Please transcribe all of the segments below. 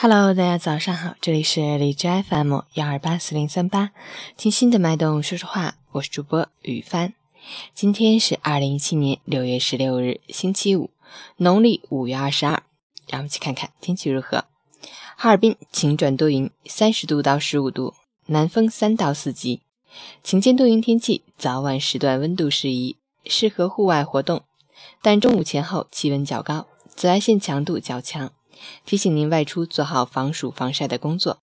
Hello，大家早上好，这里是荔枝 FM 幺二八四零三八，听心的脉动说说话，我是主播雨帆。今天是二零一七年六月十六日，星期五，农历五月二十二。让我们一起看看天气如何。哈尔滨晴转多云，三十度到十五度，南风三到四级。晴间多云天气，早晚时段温度适宜，适合户外活动，但中午前后气温较高，紫外线强度较强。提醒您外出做好防暑防晒的工作。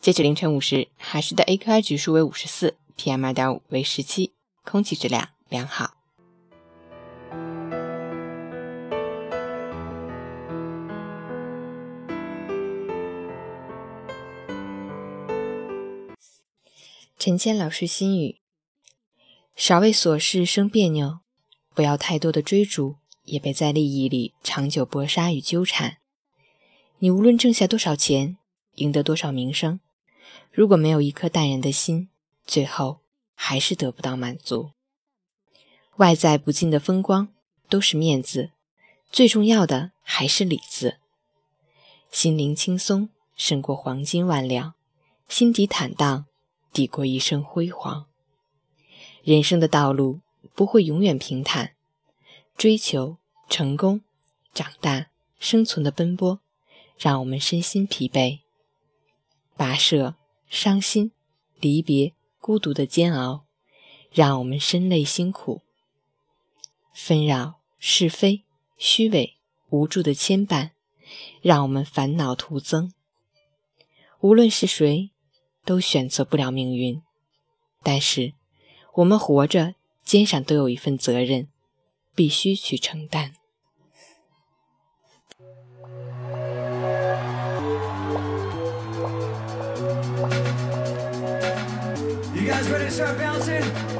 截止凌晨五时，海市的 AQI 指数为五十四，PM 二点五为十七，空气质量良好。陈谦老师心语：少为琐事生别扭，不要太多的追逐，也别在利益里长久搏杀与纠缠。你无论挣下多少钱，赢得多少名声，如果没有一颗淡然的心，最后还是得不到满足。外在不尽的风光都是面子，最重要的还是里子。心灵轻松胜过黄金万两，心底坦荡抵过一生辉煌。人生的道路不会永远平坦，追求成功、长大、生存的奔波。让我们身心疲惫，跋涉、伤心、离别、孤独的煎熬，让我们身累辛苦；纷扰、是非、虚伪、无助的牵绊，让我们烦恼徒增。无论是谁，都选择不了命运，但是我们活着，肩上都有一份责任，必须去承担。Guys ready to start bouncing?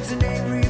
Jackson Avery